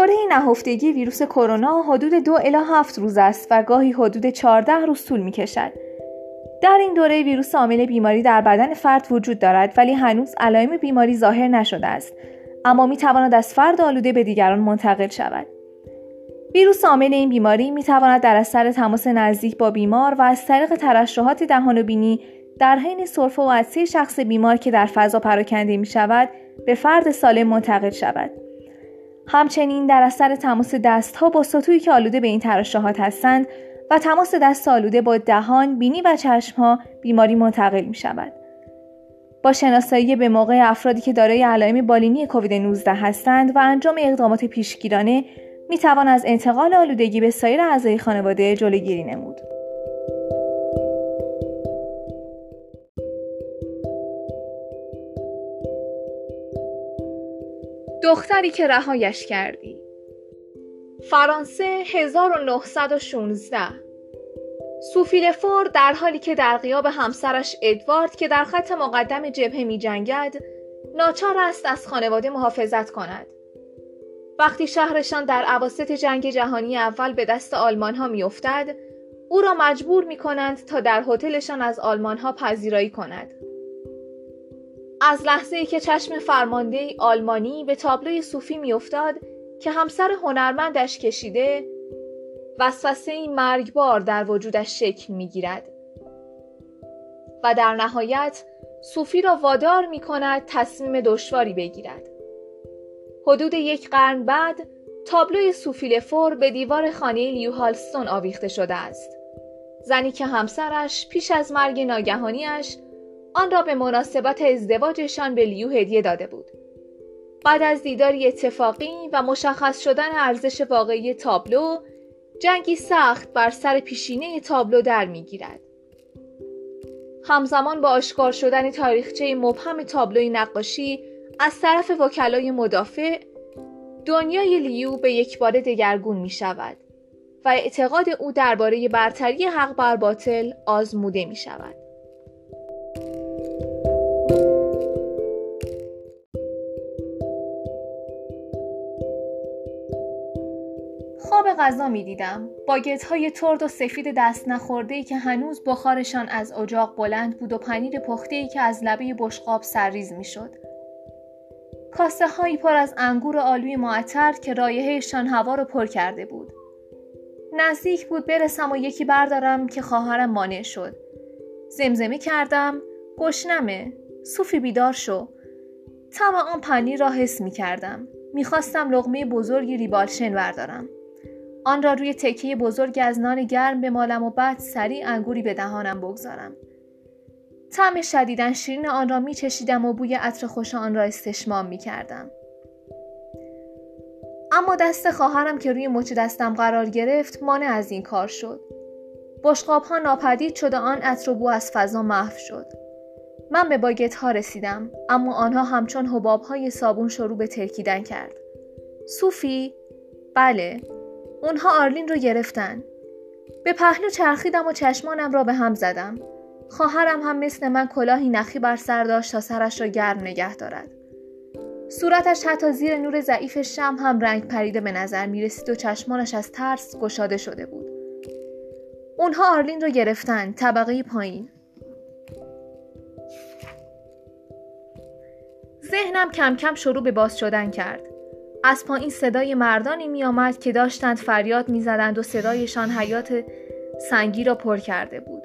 دوره نهفتگی ویروس کرونا حدود دو الی هفت روز است و گاهی حدود 14 روز طول می کشد. در این دوره ویروس عامل بیماری در بدن فرد وجود دارد ولی هنوز علائم بیماری ظاهر نشده است اما می تواند از فرد آلوده به دیگران منتقل شود. ویروس عامل این بیماری می تواند در اثر تماس نزدیک با بیمار و از طریق ترشحات دهان و بینی در حین سرفه و عطسه شخص بیمار که در فضا پراکنده می شود به فرد سالم منتقل شود. همچنین در اثر تماس دستها با سطوحی که آلوده به این ترشحات هستند و تماس دست آلوده با دهان، بینی و چشمها بیماری منتقل می شود. با شناسایی به موقع افرادی که دارای علائم بالینی کووید 19 هستند و انجام اقدامات پیشگیرانه می توان از انتقال آلودگی به سایر اعضای خانواده جلوگیری نمود. دختری که رهایش کردی. فرانسه 1916 سوفی فور در حالی که در غیاب همسرش ادوارد که در خط مقدم جبهه می جنگد ناچار است از خانواده محافظت کند. وقتی شهرشان در عواست جنگ جهانی اول به دست آلمان ها می او را مجبور می کنند تا در هتلشان از آلمان ها پذیرایی کند. از لحظه ای که چشم فرمانده آلمانی به تابلوی صوفی می افتاد که همسر هنرمندش کشیده وسوسه مرگبار در وجودش شکل می گیرد. و در نهایت صوفی را وادار می کند تصمیم دشواری بگیرد. حدود یک قرن بعد تابلوی سوفیلفور به دیوار خانه لیو هالستون آویخته شده است. زنی که همسرش پیش از مرگ ناگهانیش آن را به مناسبت ازدواجشان به لیو هدیه داده بود. بعد از دیداری اتفاقی و مشخص شدن ارزش واقعی تابلو، جنگی سخت بر سر پیشینه تابلو در می‌گیرد. همزمان با آشکار شدن تاریخچه مبهم تابلوی نقاشی از طرف وکلای مدافع دنیای لیو به یک بار دگرگون می شود و اعتقاد او درباره برتری حق بر باطل آزموده می شود. خواب غذا می دیدم. باگت های ترد و سفید دست نخورده ای که هنوز بخارشان از اجاق بلند بود و پنیر پخته ای که از لبه بشقاب سرریز می شد. کاسه هایی پر از انگور آلوی معطر که رایحهشان هوا رو پر کرده بود. نزدیک بود برسم و یکی بردارم که خواهرم مانع شد. زمزمه کردم گشنمه صوفی بیدار شو. تم آن پنیر را حس می کردم. می‌خواستم لغمه بزرگی ریبالشن بردارم. آن را روی تکه بزرگ از نان گرم بمالم و بعد سریع انگوری به دهانم بگذارم. طعم شدیدن شیرین آن را می چشیدم و بوی عطر خوش آن را استشمام می کردم. اما دست خواهرم که روی مچ دستم قرار گرفت مانع از این کار شد. بشقاب ها ناپدید شد و آن عطر و بو از فضا محو شد. من به باگت ها رسیدم اما آنها همچون حباب های صابون شروع به ترکیدن کرد. صوفی؟ بله. اونها آرلین رو گرفتن. به پهلو چرخیدم و چشمانم را به هم زدم. خواهرم هم مثل من کلاهی نخی بر سر داشت تا سرش را گرم نگه دارد. صورتش حتی زیر نور ضعیف شم هم رنگ پریده به نظر می رسید و چشمانش از ترس گشاده شده بود. اونها آرلین را گرفتن طبقه پایین. ذهنم کم کم شروع به باز شدن کرد. از پایین صدای مردانی می آمد که داشتند فریاد می زدند و صدایشان حیات سنگی را پر کرده بود.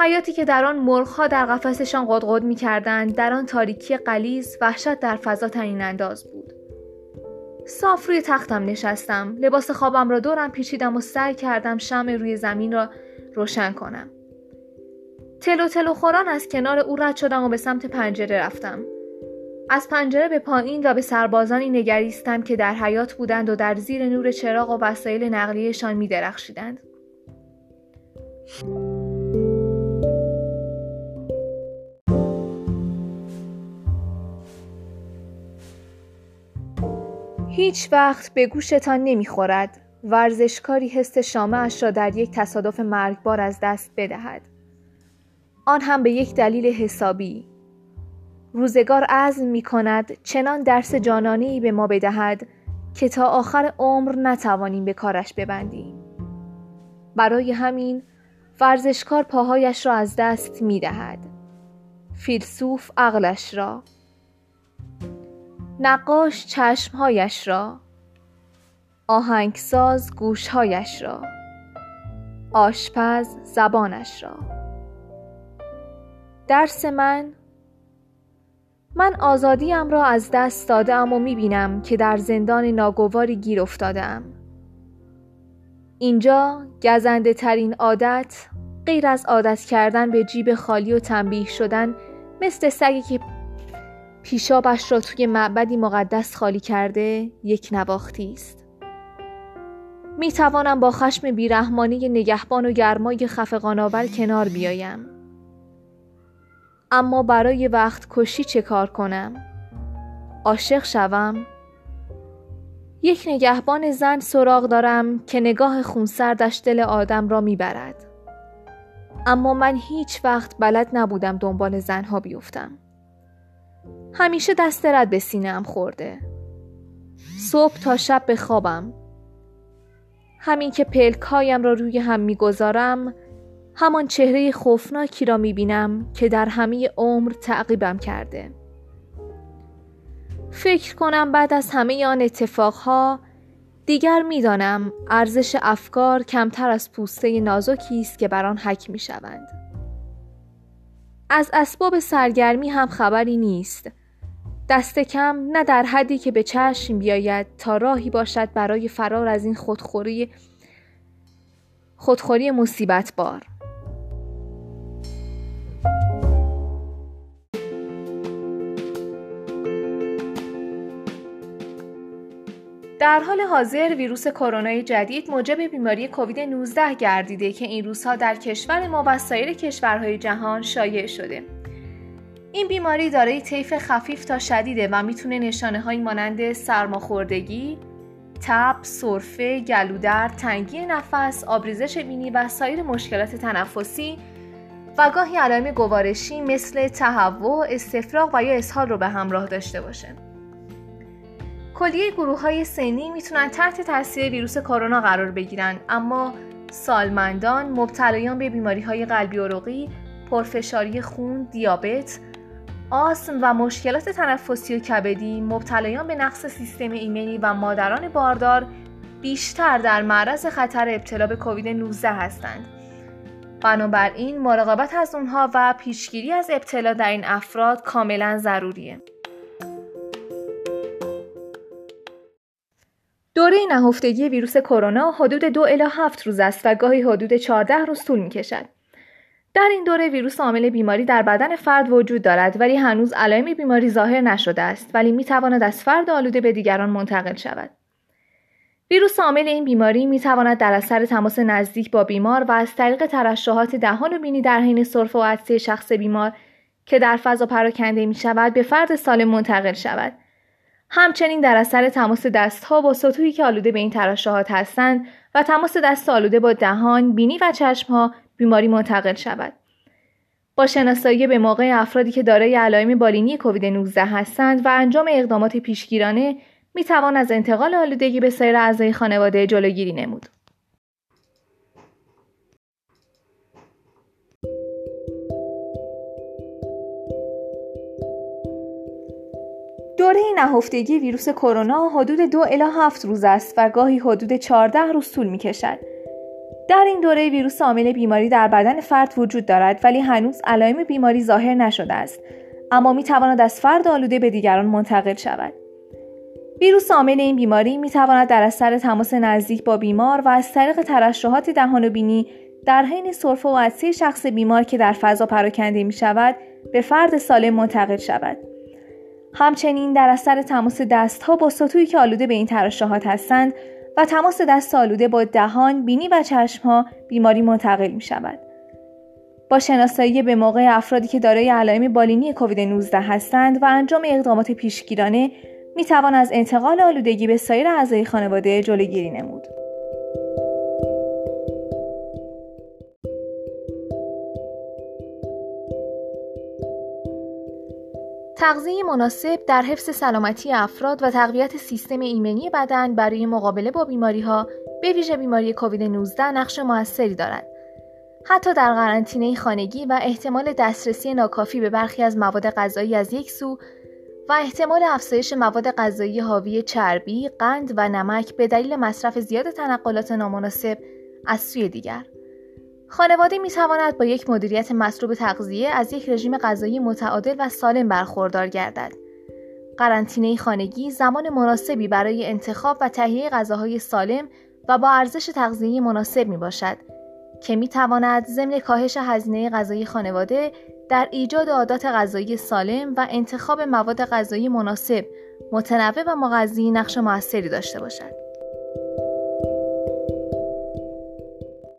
حیاتی که در آن مرغها در قفسشان قدقد می کردند در آن تاریکی قلیز وحشت در فضا تنین انداز بود. صاف روی تختم نشستم لباس خوابم را دورم پیچیدم و سعی کردم شم روی زمین را روشن کنم تلو تلو خوران از کنار او رد شدم و به سمت پنجره رفتم از پنجره به پایین و به سربازانی نگریستم که در حیات بودند و در زیر نور چراغ و وسایل نقلیهشان می درخشیدند. هیچ وقت به گوشتان نمی‌خورد ورزشکاری حس شامه اش را در یک تصادف مرگبار از دست بدهد. آن هم به یک دلیل حسابی. روزگار عزم می کند چنان درس جانانی به ما بدهد که تا آخر عمر نتوانیم به کارش ببندیم. برای همین ورزشکار پاهایش را از دست می دهد. فیلسوف عقلش را. نقاش چشمهایش را. آهنگساز گوشهایش را. آشپز زبانش را. درس من من آزادیم را از دست دادم و می‌بینم که در زندان ناگواری گیر افتادم. اینجا گزنده ترین عادت غیر از عادت کردن به جیب خالی و تنبیه شدن مثل سگی که پیشابش را توی معبدی مقدس خالی کرده یک نواختی است. می توانم با خشم بیرحمانی نگهبان و گرمای خفقانآور کنار بیایم. اما برای وقت کشی چه کار کنم؟ عاشق شوم؟ یک نگهبان زن سراغ دارم که نگاه خونسردش دل آدم را می‌برد اما من هیچ وقت بلد نبودم دنبال زنها بیفتم همیشه دست رد به سینم خورده صبح تا شب به خوابم همین که پلکایم را روی هم می‌گذارم همان چهره خوفناکی را می‌بینم که در همه عمر تعقیبم کرده. فکر کنم بعد از همه آن اتفاقها دیگر می‌دانم ارزش افکار کمتر از پوسته نازکی است که بر آن حک می شوند. از اسباب سرگرمی هم خبری نیست. دست کم نه در حدی که به چشم بیاید تا راهی باشد برای فرار از این خودخوری خودخوری مصیبت بار در حال حاضر ویروس کرونا جدید موجب بیماری کووید 19 گردیده که این روزها در کشور ما و سایر کشورهای جهان شایع شده. این بیماری دارای طیف خفیف تا شدیده و می‌تونه نشانه های مانند سرماخوردگی، تب، سرفه، گلودرد، تنگی نفس، آبریزش بینی و سایر مشکلات تنفسی و گاهی علائم گوارشی مثل تهوع، استفراغ و یا اسهال رو به همراه داشته باشه. کلیه گروه های سنی می‌تونن تحت تاثیر ویروس کرونا قرار بگیرن اما سالمندان، مبتلایان به بیماری های قلبی عروقی، پرفشاری خون، دیابت، آسم و مشکلات تنفسی و کبدی، مبتلایان به نقص سیستم ایمنی و مادران باردار بیشتر در معرض خطر ابتلا به کووید 19 هستند. بنابراین مراقبت از اونها و پیشگیری از ابتلا در این افراد کاملا ضروریه. دوره نهفتگی ویروس کرونا حدود دو الی هفت روز است و گاهی حدود 14 روز طول می کشد. در این دوره ویروس عامل بیماری در بدن فرد وجود دارد ولی هنوز علائم بیماری ظاهر نشده است ولی می تواند از فرد آلوده به دیگران منتقل شود. ویروس عامل این بیماری می تواند در اثر تماس نزدیک با بیمار و از طریق ترشحات دهان و بینی در حین سرفه و عطسه شخص بیمار که در فضا پراکنده می شود به فرد سالم منتقل شود. همچنین در اثر تماس دستها با سطوحی که آلوده به این ترشحات هستند و تماس دست آلوده با دهان، بینی و چشمها بیماری منتقل شود. با شناسایی به موقع افرادی که دارای علائم بالینی کووید 19 هستند و انجام اقدامات پیشگیرانه می توان از انتقال آلودگی به سایر اعضای خانواده جلوگیری نمود. دوره نهفتگی ویروس کرونا حدود دو الی هفت روز است و گاهی حدود 14 روز طول می کشد. در این دوره ویروس عامل بیماری در بدن فرد وجود دارد ولی هنوز علائم بیماری ظاهر نشده است اما می تواند از فرد آلوده به دیگران منتقل شود. ویروس عامل این بیماری می تواند در اثر تماس نزدیک با بیمار و از طریق ترشحات دهان و بینی در حین سرفه و عطسه شخص بیمار که در فضا پراکنده می شود به فرد سالم منتقل شود. همچنین در اثر تماس دستها با سطوحی که آلوده به این ترشحات هستند و تماس دست آلوده با دهان، بینی و چشمها بیماری منتقل می شود. با شناسایی به موقع افرادی که دارای علائم بالینی کووید 19 هستند و انجام اقدامات پیشگیرانه می توان از انتقال آلودگی به سایر اعضای خانواده جلوگیری نمود. تغذیه مناسب در حفظ سلامتی افراد و تقویت سیستم ایمنی بدن برای مقابله با بیماری ها به ویژه بیماری کووید 19 نقش موثری دارد. حتی در قرنطینه خانگی و احتمال دسترسی ناکافی به برخی از مواد غذایی از یک سو و احتمال افزایش مواد غذایی حاوی چربی، قند و نمک به دلیل مصرف زیاد تنقلات نامناسب از سوی دیگر. خانواده می تواند با یک مدیریت مطلوب تغذیه از یک رژیم غذایی متعادل و سالم برخوردار گردد. قرنطینه خانگی زمان مناسبی برای انتخاب و تهیه غذاهای سالم و با ارزش تغذیه مناسب می باشد که می تواند ضمن کاهش هزینه غذایی خانواده در ایجاد عادات غذایی سالم و انتخاب مواد غذایی مناسب، متنوع و مغذی نقش موثری داشته باشد.